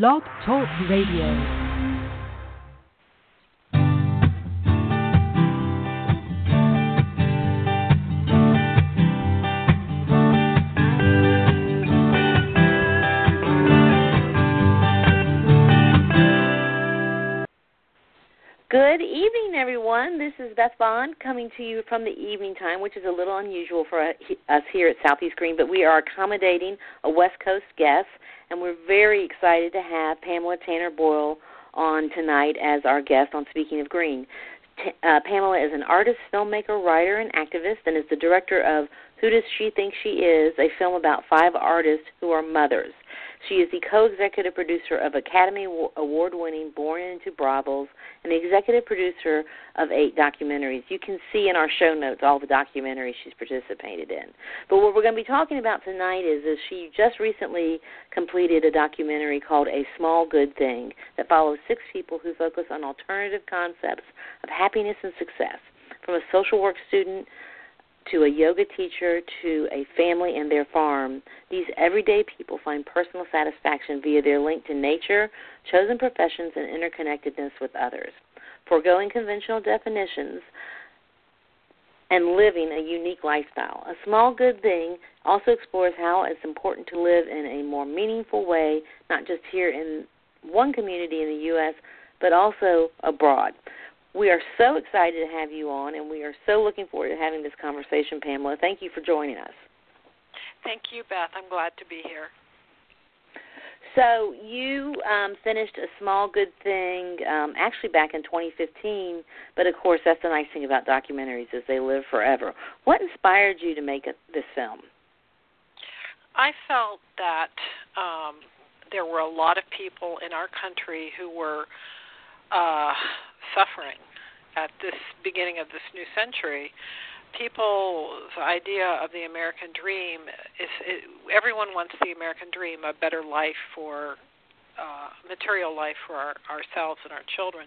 Blog Talk Radio. Good evening, everyone. This is Beth Bond coming to you from the evening time, which is a little unusual for us here at Southeast Green, but we are accommodating a West Coast guest, and we're very excited to have Pamela Tanner Boll on tonight as our guest on Speaking of Green. Uh, Pamela is an artist, filmmaker, writer, and activist, and is the director of Who Does She Think She Is, a film about five artists who are mothers. She is the co executive producer of Academy Award winning Born into Brothels and the executive producer of eight documentaries. You can see in our show notes all the documentaries she's participated in. But what we're going to be talking about tonight is, is she just recently completed a documentary called A Small Good Thing that follows six people who focus on alternative concepts of happiness and success. From a social work student to a yoga teacher to a family and their farm, these everyday people find personal satisfaction via their link to nature, chosen professions, and interconnectedness with others. Foregoing conventional definitions and living a unique lifestyle. A small good thing also explores how it's important to live in a more meaningful way, not just here in one community in the U.S., but also abroad. We are so excited to have you on, and we are so looking forward to having this conversation, Pamela. Thank you for joining us. Thank you, Beth. I'm glad to be here. So you um, finished a small good thing um, actually back in 2015, but of course that's the nice thing about documentaries is they live forever. What inspired you to make a, this film? I felt that um, there were a lot of people in our country who were uh, suffering at this beginning of this new century, people's idea of the American dream is it, everyone wants the American dream, a better life for uh, material life for our, ourselves and our children.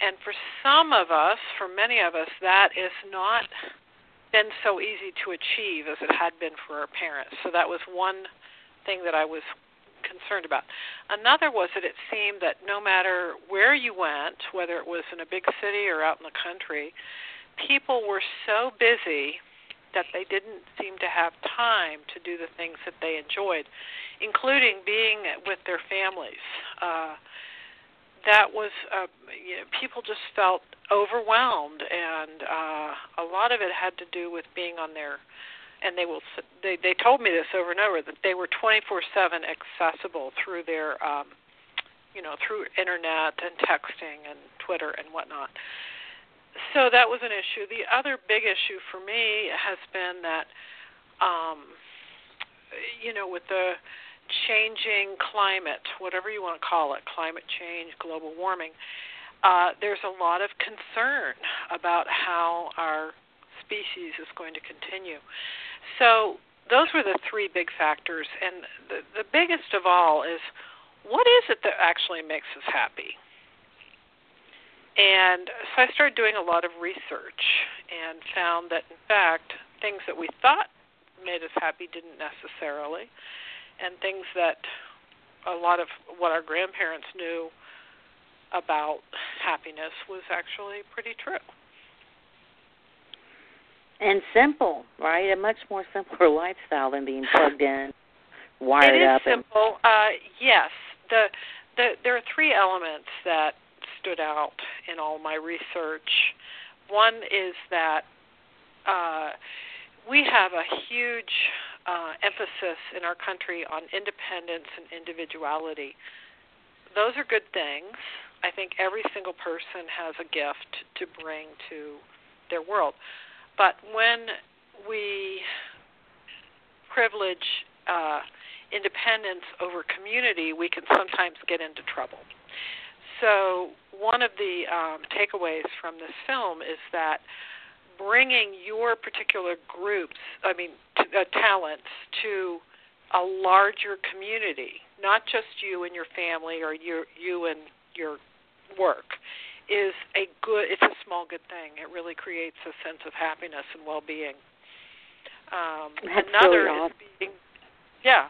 And for some of us, for many of us, that is not been so easy to achieve as it had been for our parents. So that was one thing that I was concerned about. Another was that it seemed that no matter where you went, whether it was in a big city or out in the country, people were so busy that they didn't seem to have time to do the things that they enjoyed, including being with their families. Uh, that was uh, you know, people just felt overwhelmed, and uh, a lot of it had to do with being on their and they will they they told me this over and over that they were 24/7 accessible through their um you know through internet and texting and Twitter and whatnot. So that was an issue. The other big issue for me has been that um you know with the changing climate, whatever you want to call it, climate change, global warming, uh, there's a lot of concern about how our species is going to continue. So those were the three big factors, and the, the biggest of all is what is it that actually makes us happy? And so I started doing a lot of research and found that, in fact, things that we thought made us happy didn't necessarily, and things that a lot of what our grandparents knew about happiness was actually pretty true and simple, right? A much more simpler lifestyle than being plugged in, wired it is up. simple. Uh, yes, the the there are three elements that stood out in all my research. One is that uh, we have a huge uh, emphasis in our country on independence and individuality. Those are good things. I think every single person has a gift to bring to their world. But when we privilege uh, independence over community, we can sometimes get into trouble. So, one of the um, takeaways from this film is that bringing your particular groups, I mean, t- uh, talents, to a larger community, not just you and your family or you and your work, is a good it's a small good thing. It really creates a sense of happiness and well-being. Um That's another really is being yeah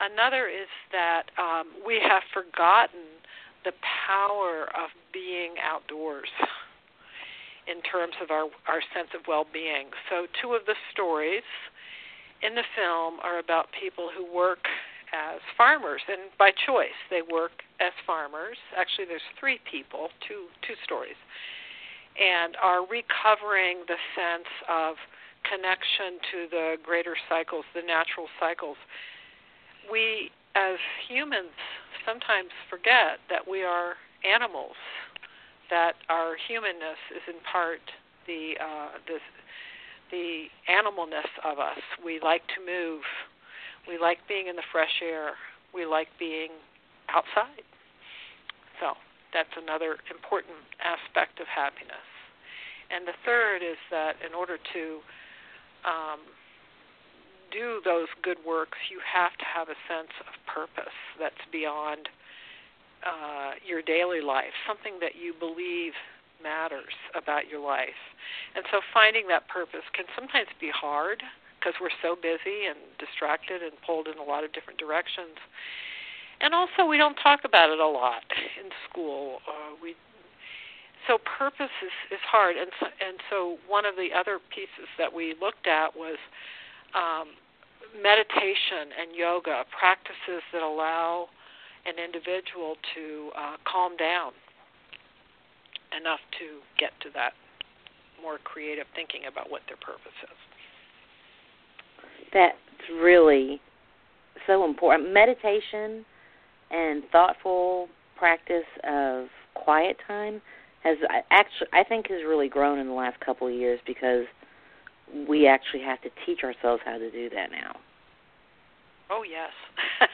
Another is that um, we have forgotten the power of being outdoors in terms of our our sense of well-being. So two of the stories in the film are about people who work as farmers and by choice they work as farmers. Actually there's three people, two two stories. And are recovering the sense of connection to the greater cycles, the natural cycles. We as humans sometimes forget that we are animals that our humanness is in part the uh, the the animalness of us. We like to move. We like being in the fresh air. We like being outside. So that's another important aspect of happiness. And the third is that in order to um, do those good works, you have to have a sense of purpose that's beyond uh, your daily life, something that you believe matters about your life. And so finding that purpose can sometimes be hard because we're so busy and distracted and pulled in a lot of different directions. And also, we don't talk about it a lot in school. Uh, we so purpose is is hard, and so, and so one of the other pieces that we looked at was um, meditation and yoga practices that allow an individual to uh, calm down enough to get to that more creative thinking about what their purpose is. That's really so important. Meditation and thoughtful practice of quiet time has actually I think has really grown in the last couple of years because we actually have to teach ourselves how to do that now. Oh yes.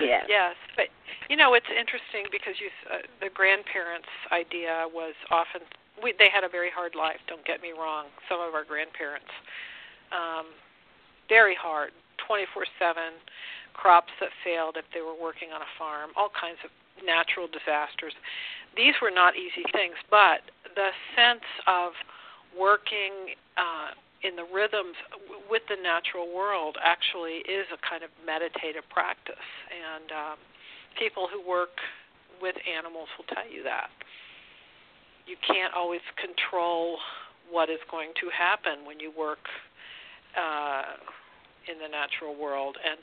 yes. Yes, but you know it's interesting because you uh, the grandparents' idea was often we they had a very hard life. Don't get me wrong. Some of our grandparents, um, very hard, twenty four seven, crops that failed if they were working on a farm, all kinds of natural disasters. These were not easy things, but the sense of working uh, in the rhythms with the natural world actually is a kind of meditative practice, and um, people who work with animals will tell you that. You can't always control what is going to happen when you work uh, in the natural world, and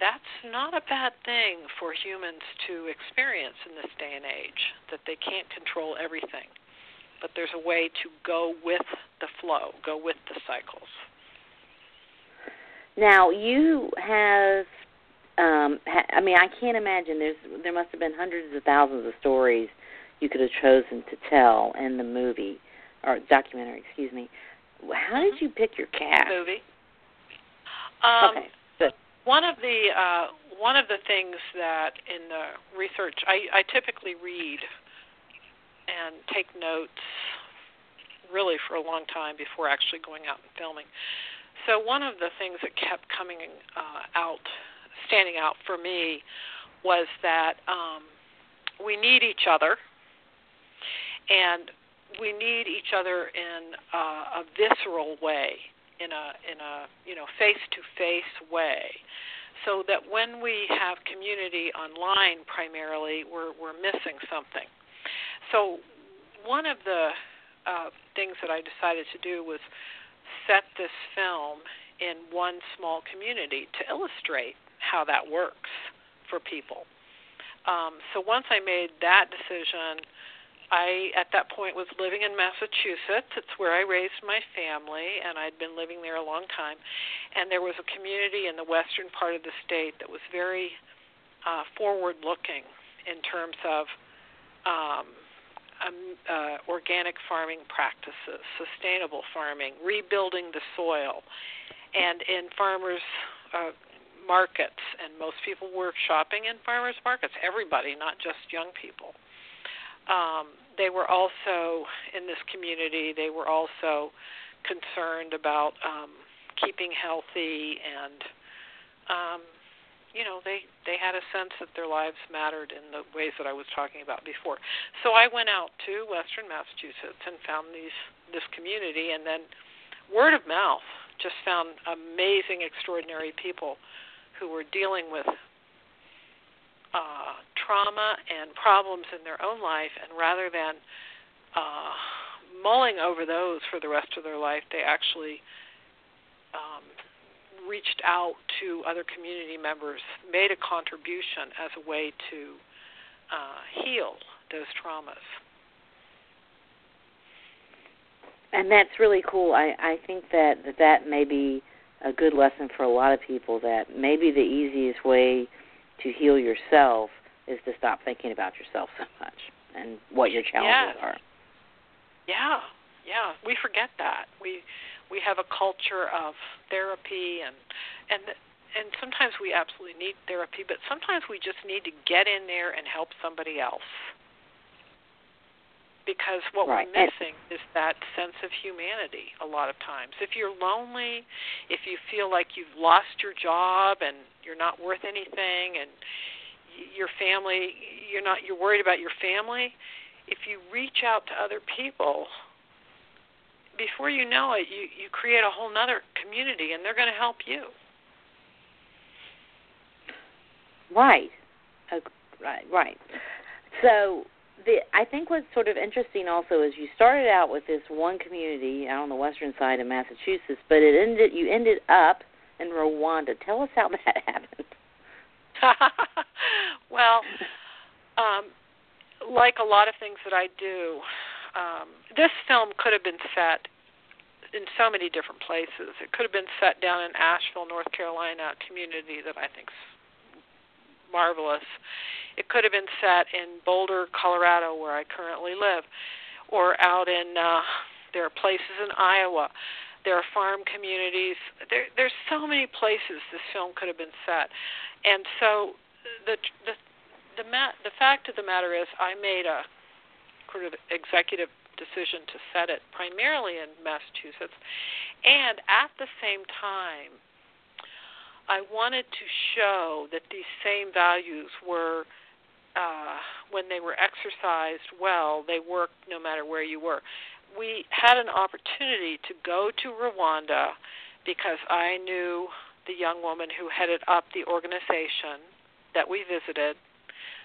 that's not a bad thing for humans to experience in this day and age. That they can't control everything but there's a way to go with the flow, go with the cycles. Now you have, um, ha- I mean, I can't imagine. There's there must have been hundreds of thousands of stories you could have chosen to tell in the movie or documentary. Excuse me. How did you pick your cast? Movie. Um, okay. Good. One of the uh, one of the things that in the research I, I typically read and take notes really for a long time before actually going out and filming. So one of the things that kept coming uh, out, standing out for me, was that um, we need each other, and we need each other in uh, a visceral way, in a in a you know face to face way, so that when we have community online primarily, we're we're missing something. So, one of the uh, things that I decided to do was set this film in one small community to illustrate how that works for people. Um, so once I made that decision, I at that point was living in Massachusetts. It's where I raised my family, and I'd been living there a long time. And there was a community in the western part of the state that was very uh, forward-looking in terms of um, um, uh, organic farming practices, sustainable farming, rebuilding the soil, and in farmers' uh, markets. And most people were shopping in farmers' markets. Everybody, not just young people. Um, they were also in this community. They were also concerned about um, keeping healthy and um, you know they they had a sense that their lives mattered in the ways that I was talking about before. So I went out to Western Massachusetts and found these this community, and then word of mouth just found amazing, extraordinary people who were dealing with uh, trauma and problems in their own life, and rather than uh, mulling over those for the rest of their life, they actually um, reached out to other community members, made a contribution as a way to uh, heal those traumas. And that's really cool. I I think that that, that may be a good lesson for a lot of people that maybe the easiest way to heal yourself is to stop thinking about yourself so much and what your challenges are. Yeah, yeah, we forget that. We we have a culture of therapy and and and sometimes we absolutely need therapy, but sometimes we just need to get in there and help somebody else. Because what right. we're missing is that sense of humanity a lot of times. If you're lonely, if you feel like you've lost your job and you're not worth anything and your family you're not you're worried about your family, if you reach out to other people before you know it, you you create a whole nother community, and they're going to help you. Right, right, right. So the I think what's sort of interesting also is you started out with this one community out on the western side of Massachusetts, but it ended you ended up in Rwanda. Tell us how that happened. well, um, like a lot of things that I do, um, this film could have been set in so many different places. It could have been set down in Asheville, North Carolina, a community that I think's marvelous. It could have been set in Boulder, Colorado, where I currently live, or out in uh, there are places in Iowa. There are farm communities. There, there's so many places this film could have been set, and so the the the, ma- the fact of the matter is, I made a sort of executive decision to set it primarily in Massachusetts. And at the same time, I wanted to show that these same values were, uh, when they were exercised well, they worked no matter where you were. We had an opportunity to go to Rwanda because I knew the young woman who headed up the organization that we visited.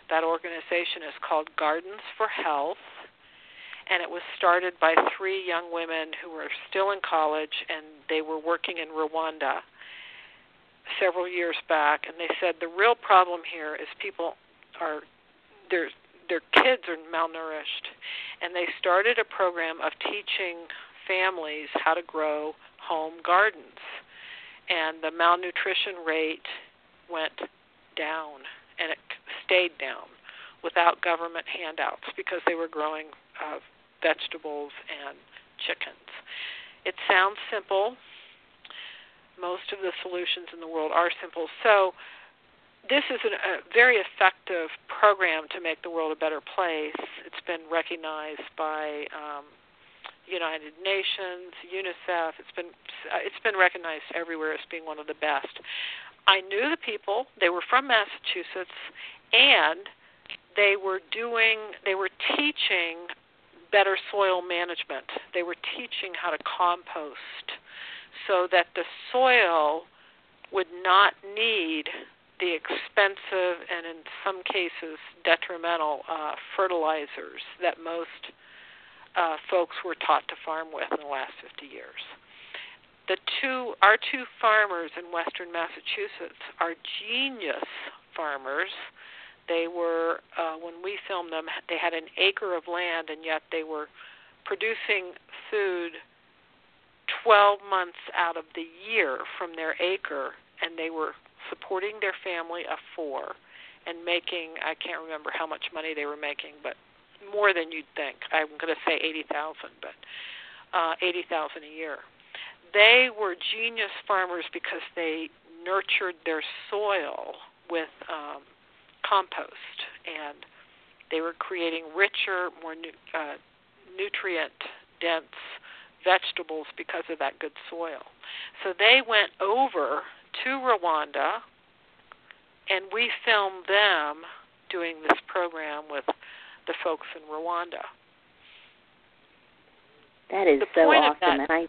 That organization is called Gardens for Health and it was started by three young women who were still in college and they were working in Rwanda several years back and they said the real problem here is people are their their kids are malnourished and they started a program of teaching families how to grow home gardens and the malnutrition rate went down and it stayed down without government handouts because they were growing uh, vegetables, and chickens. It sounds simple. Most of the solutions in the world are simple. So, this is an, a very effective program to make the world a better place. It's been recognized by um, United Nations, UNICEF. It's been it's been recognized everywhere as being one of the best. I knew the people; they were from Massachusetts, and they were doing they were teaching better soil management. They were teaching how to compost so that the soil would not need the expensive and in some cases detrimental uh, fertilizers that most uh, folks were taught to farm with in the last 50 years. The two, our two farmers in western Massachusetts are genius farmers they were, uh, when we filmed them, they had an acre of land, and yet they were producing food 12 months out of the year from their acre, and they were supporting their family of four and making, I can't remember how much money they were making, but more than you'd think. I'm going to say 80,000, but uh, 80,000 a year. They were genius farmers because they nurtured their soil with um, compost, and they were creating richer, more nu- uh, nutrient dense vegetables because of that good soil. So they went over to Rwanda, and we filmed them doing this program with the folks in Rwanda. That is the so awesome. That, and I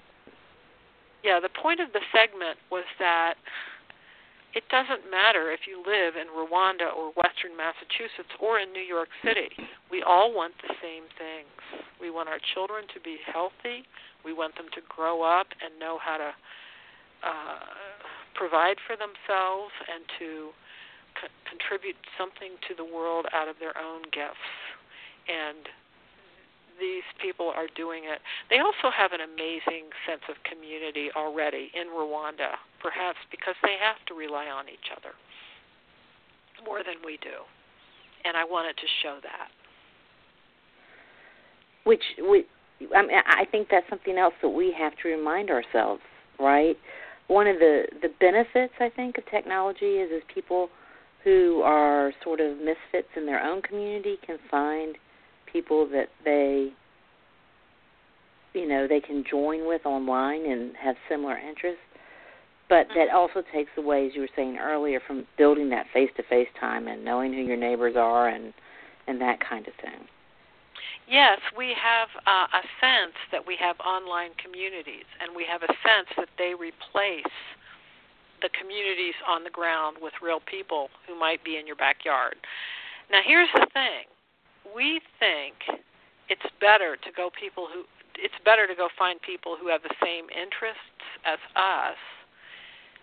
yeah, the point of the segment was that it doesn't matter if you live in Rwanda or Western Massachusetts or in New York City. We all want the same things. We want our children to be healthy. We want them to grow up and know how to uh, provide for themselves and to co- contribute something to the world out of their own gifts. And these people are doing it. They also have an amazing sense of community already in Rwanda, perhaps because they have to rely on each other more than we do. And I wanted to show that. Which, we, I mean, I think that's something else that we have to remind ourselves, right? One of the the benefits I think of technology is is people who are sort of misfits in their own community can find people that they you know they can join with online and have similar interests but that Mm-hmm. also takes away as you were saying earlier from building that face to face time and knowing who your neighbors are and and that kind of thing Yes, we have uh, a sense that we have online communities, and we have a sense that they replace the communities on the ground with real people who might be in your backyard. Now, here's the thing: we think it's better to go people who it's better to go find people who have the same interests as us,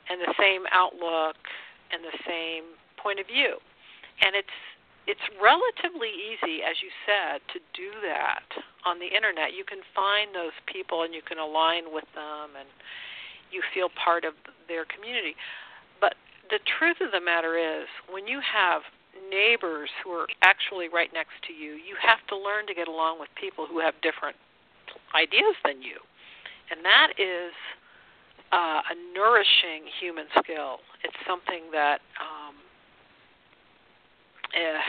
and the same outlook and the same point of view, and it's it's relatively easy, as you said, to do that on the internet. You can find those people and you can align with them and you feel part of their community. But the truth of the matter is, when you have neighbors who are actually right next to you, you have to learn to get along with people who have different ideas than you. And that is uh, a nourishing human skill. It's something that um, uh,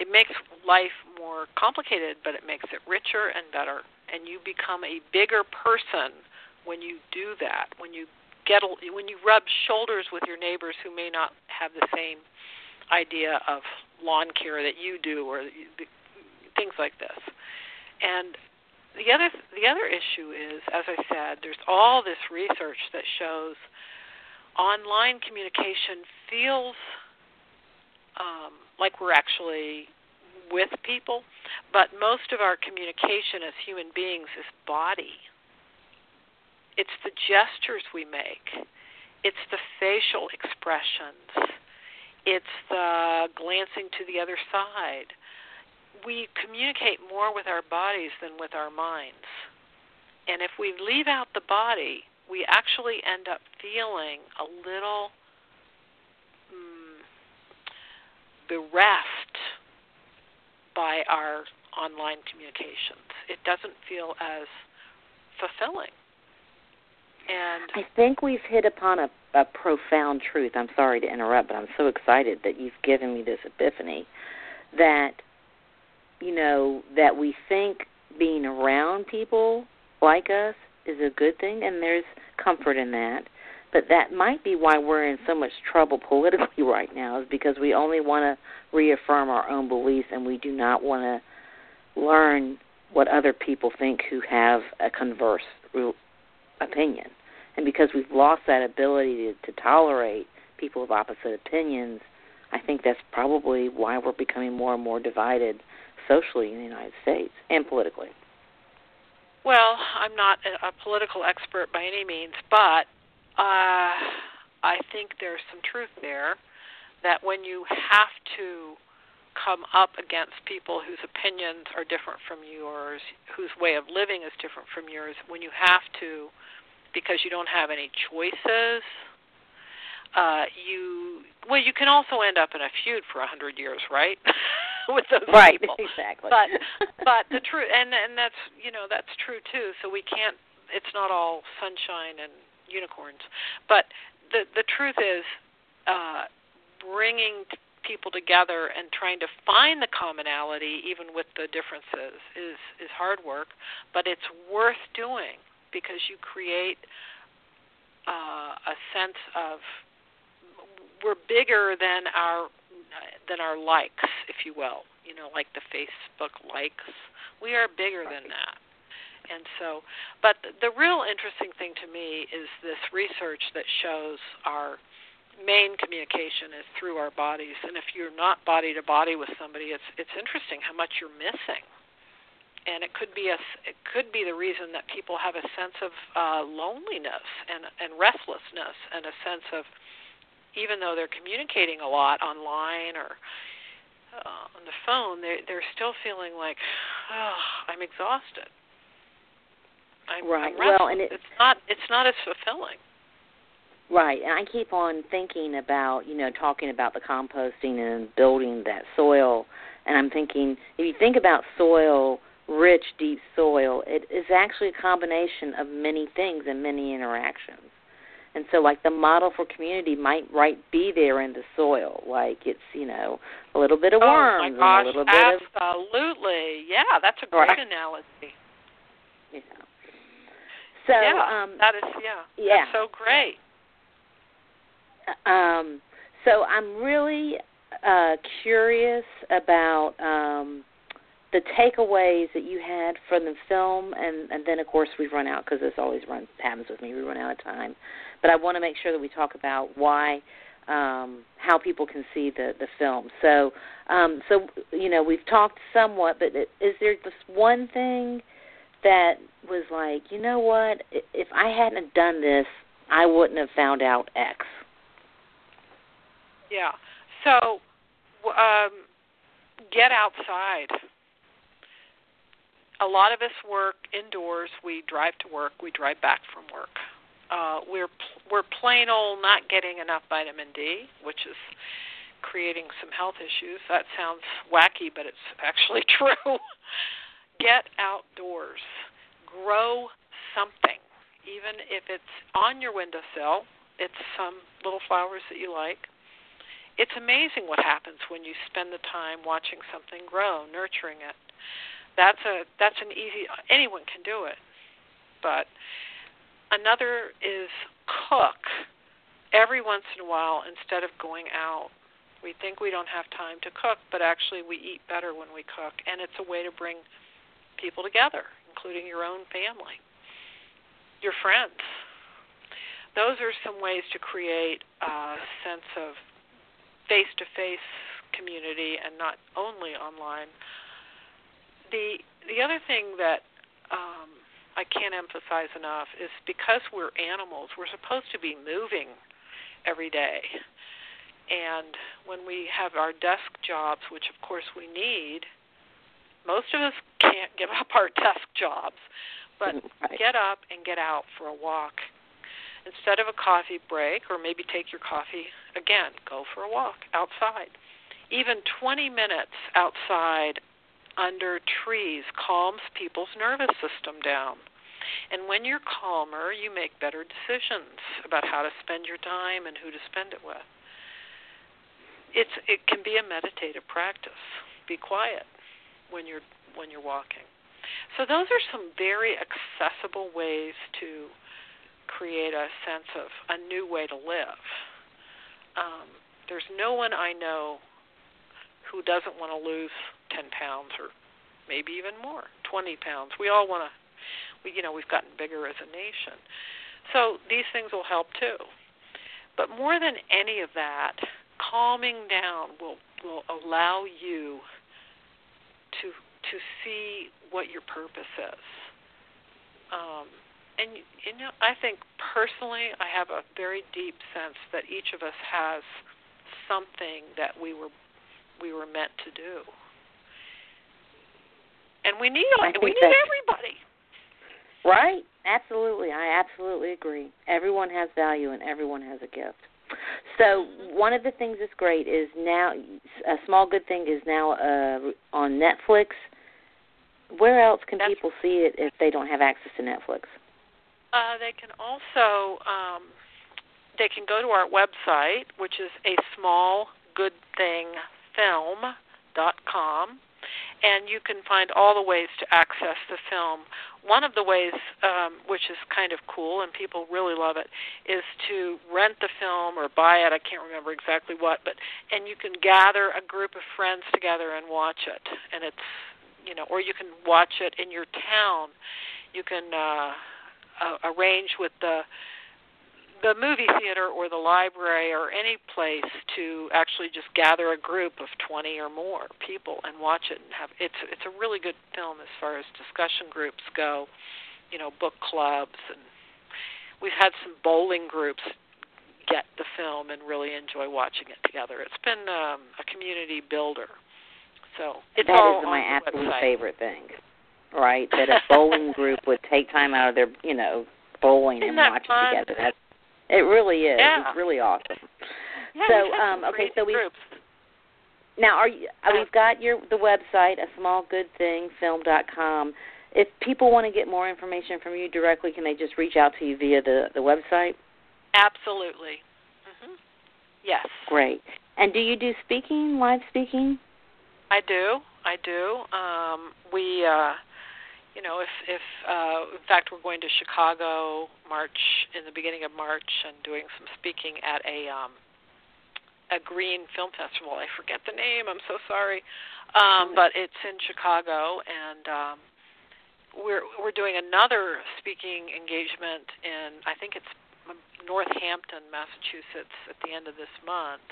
it makes life more complicated, but it makes it richer and better. And you become a bigger person when you do that. When you get when you rub shoulders with your neighbors who may not have the same idea of lawn care that you do, or things like this. And the other the other issue is, as I said, there's all this research that shows online communication feels um, like we're actually with people, but most of our communication as human beings is body. It's the gestures we make, it's the facial expressions, it's the glancing to the other side. We communicate more with our bodies than with our minds. And if we leave out the body, we actually end up feeling a little bereft by our online communications. It doesn't feel as fulfilling. And I think we've hit upon a, a profound truth. I'm sorry to interrupt, but I'm so excited that you've given me this epiphany that you know that we think being around people like us is a good thing and there's comfort in that. But that might be why we're in so much trouble politically right now is because we only want to reaffirm our own beliefs and we do not want to learn what other people think who have a converse opinion. And because we've lost that ability to, to tolerate people of opposite opinions, I think that's probably why we're becoming more and more divided socially in the United States and politically. Well, I'm not a, a political expert by any means, but uh, I think there's some truth there that when you have to come up against people whose opinions are different from yours, whose way of living is different from yours, when you have to, because you don't have any choices, uh, you well, you can also end up in a feud for a hundred years, right? With those right, people. exactly. But but the truth, and and that's you know that's true too. So we can't. It's not all sunshine and unicorns. But the the truth is, uh, bringing people together and trying to find the commonality, even with the differences, is is hard work. But it's worth doing because you create uh, a sense of we're bigger than our than our likes, if you will. You know, like the Facebook likes. We are bigger than that. And so, but the real interesting thing to me is this research that shows our main communication is through our bodies, and if you're not body to body with somebody, it's it's interesting how much you're missing. And it could be a it could be the reason that people have a sense of uh, loneliness and and restlessness and a sense of even though they're communicating a lot online or uh, on the phone, they're they're still feeling like, oh, I'm exhausted. I'm, right. I'm well, and it, it's not it's not as fulfilling. Right, and I keep on thinking about you know talking about the composting and building that soil, and I'm thinking if you think about soil, rich, deep soil, it is actually a combination of many things and many interactions. And so, like the model for community might right be there in the soil, like it's you know a little bit of oh worms oh gosh, and a little bit absolutely. of absolutely, yeah, that's a great right. analogy. Yeah. So yeah, um, that is yeah, yeah, that's so great. Um, so I'm really uh, curious about um, the takeaways that you had from the film, and, and then of course we've run out because this always runs happens with me. We run out of time, but I want to make sure that we talk about why, um, how people can see the the film. So, um, so you know we've talked somewhat, but is there just one thing that was like, you know what? If I hadn't done this, I wouldn't have found out X. Yeah. So, um, get outside. A lot of us work indoors. We drive to work. We drive back from work. Uh, we're we're plain old not getting enough vitamin D, which is creating some health issues. That sounds wacky, but it's actually true. Get outdoors. Grow something, even if it's on your windowsill. It's some little flowers that you like it's amazing what happens when you spend the time watching something grow, nurturing it. That's a that's an easy anyone can do it. But another is cook every once in a while instead of going out. We think we don't have time to cook, but actually we eat better when we cook and it's a way to bring people together, including your own family, your friends. Those are some ways to create a sense of face to face community and not only online. The the other thing that um, I can't emphasize enough is because we're animals, we're supposed to be moving every day. And when we have our desk jobs, which of course we need, most of us can't give up our desk jobs, but right. get up and get out for a walk instead of a coffee break, or maybe take your coffee again, go for a walk outside. Even 20 minutes outside under trees calms people's nervous system down. And when you're calmer, you make better decisions about how to spend your time and who to spend it with. It's it can be a meditative practice. Be quiet when you're when you're walking. So those are some very accessible ways to create a sense of a new way to live. Um, there's no one I know who doesn't want to lose 10 pounds or maybe even more, 20 pounds. We all want to, we, you know, we've gotten bigger as a nation. So these things will help too. But more than any of that, calming down will will allow you to to see what your purpose is. Um, and you know, I think personally, I have a very deep sense that each of us has something that we were we were meant to do, and we need we need everybody. Right? Absolutely, I absolutely agree. Everyone has value, and everyone has a gift. So one of the things that's great is now a small good thing is now uh, on Netflix. Where else can that's, people see it if they don't have access to Netflix? Uh, they can also um, they can go to our website, which is a small good thing film dot com, and you can find all the ways to access the film. One of the ways, um, which is kind of cool and people really love it, is to rent the film or buy it. I can't remember exactly what, but and you can gather a group of friends together and watch it, and it's you know, or you can watch it in your town. You can. Uh, uh, arrange with the the movie theater or the library or any place to actually just gather a group of 20 or more people and watch it and have it's it's a really good film as far as discussion groups go you know book clubs and we've had some bowling groups get the film and really enjoy watching it together. It's been um a community builder. So it's that all is my absolute website. favorite thing right? That a bowling group would take time out of their you know bowling Isn't and watch it together. That's it really is Yeah. it's really awesome yeah, so, um, okay, so we- Now, are you? Uh, we've got your the website, a small good thing film.com. If people want to get more information from you directly, can they just reach out to you via the the website? Absolutely. hmm Yes. Great. And do you do speaking, live speaking? I do. I do. Um, we, uh, you know, if if uh, in fact we're going to Chicago March in the beginning of March and doing some speaking at a um, a green film festival. I forget the name. I'm so sorry, um, but it's in Chicago, and um, we're we're doing another speaking engagement in I think it's Northampton, Massachusetts, at the end of this month.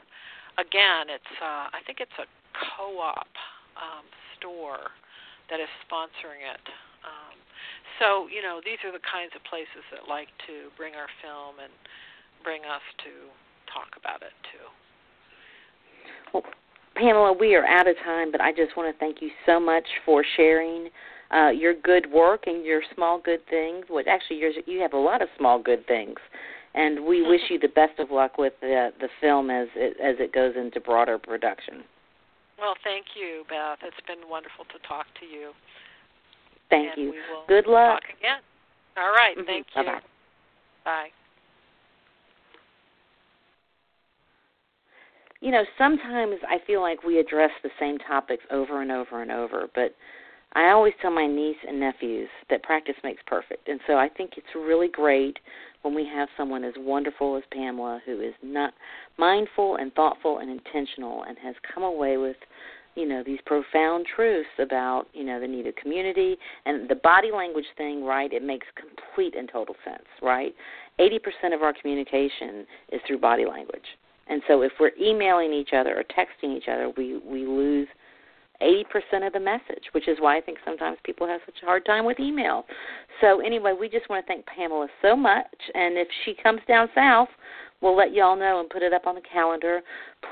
Again, it's uh, I think it's a co-op um, store that is sponsoring it. Um, so you know these are the kinds of places that like to bring our film and bring us to talk about it too. Well, Pamela, we are out of time, but I just want to thank you so much for sharing uh, your good work and your small good things. Which actually, yours, you have a lot of small good things, and we wish you the best of luck with the the film as it, as it goes into broader production. Well, thank you, Beth. It's been wonderful to talk to you. Thank and you. Good luck. Talk again. All right. Mhm. Thank you. Bye-bye. Bye. You know, sometimes I feel like we address the same topics over and over and over, but I always tell my niece and nephews that practice makes perfect. And so I think it's really great when we have someone as wonderful as Pamela who is not mindful and thoughtful and intentional and has come away with you know these profound truths about you know the need of community and the body language thing right it makes complete and total sense right 80% of our communication is through body language and so if we're emailing each other or texting each other, we we lose 80% of the message, which is why I think sometimes people have such a hard time with email. So anyway, we just want to thank Pamela so much and if she comes down south, we'll let y'all know and put it up on the calendar.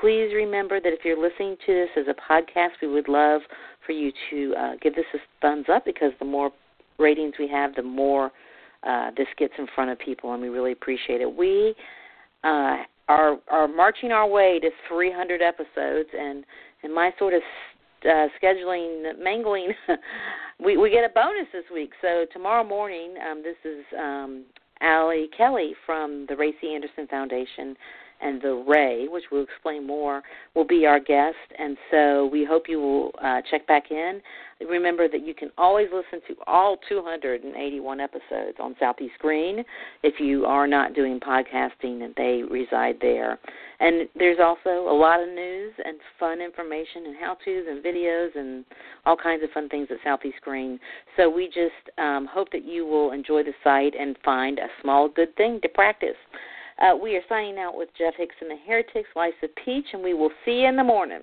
Please remember that if you're listening to this as a podcast, we would love for you to uh, give this a thumbs up because the more ratings we have, the more uh, this gets in front of people, and we really appreciate it. We uh, are are marching our way to 300 episodes, and and my sort of uh, scheduling mangling, we we get a bonus this week. So tomorrow morning, um, this is um, Allie Kelly from the Ray C. Anderson Foundation and the Ray, which we'll explain more, will be our guest. And so we hope you will uh, check back in. Remember that you can always listen to all 281 episodes on Southeast Green if you are not doing podcasting and they reside there. And there's also a lot of news and fun information and how-tos and videos and all kinds of fun things at Southeast Green. So we just um, hope that you will enjoy the site and find a small good thing to practice. Uh, we are signing out with Jeff Hicks and the Heretics, Lisa Peach, and we will see you in the morning.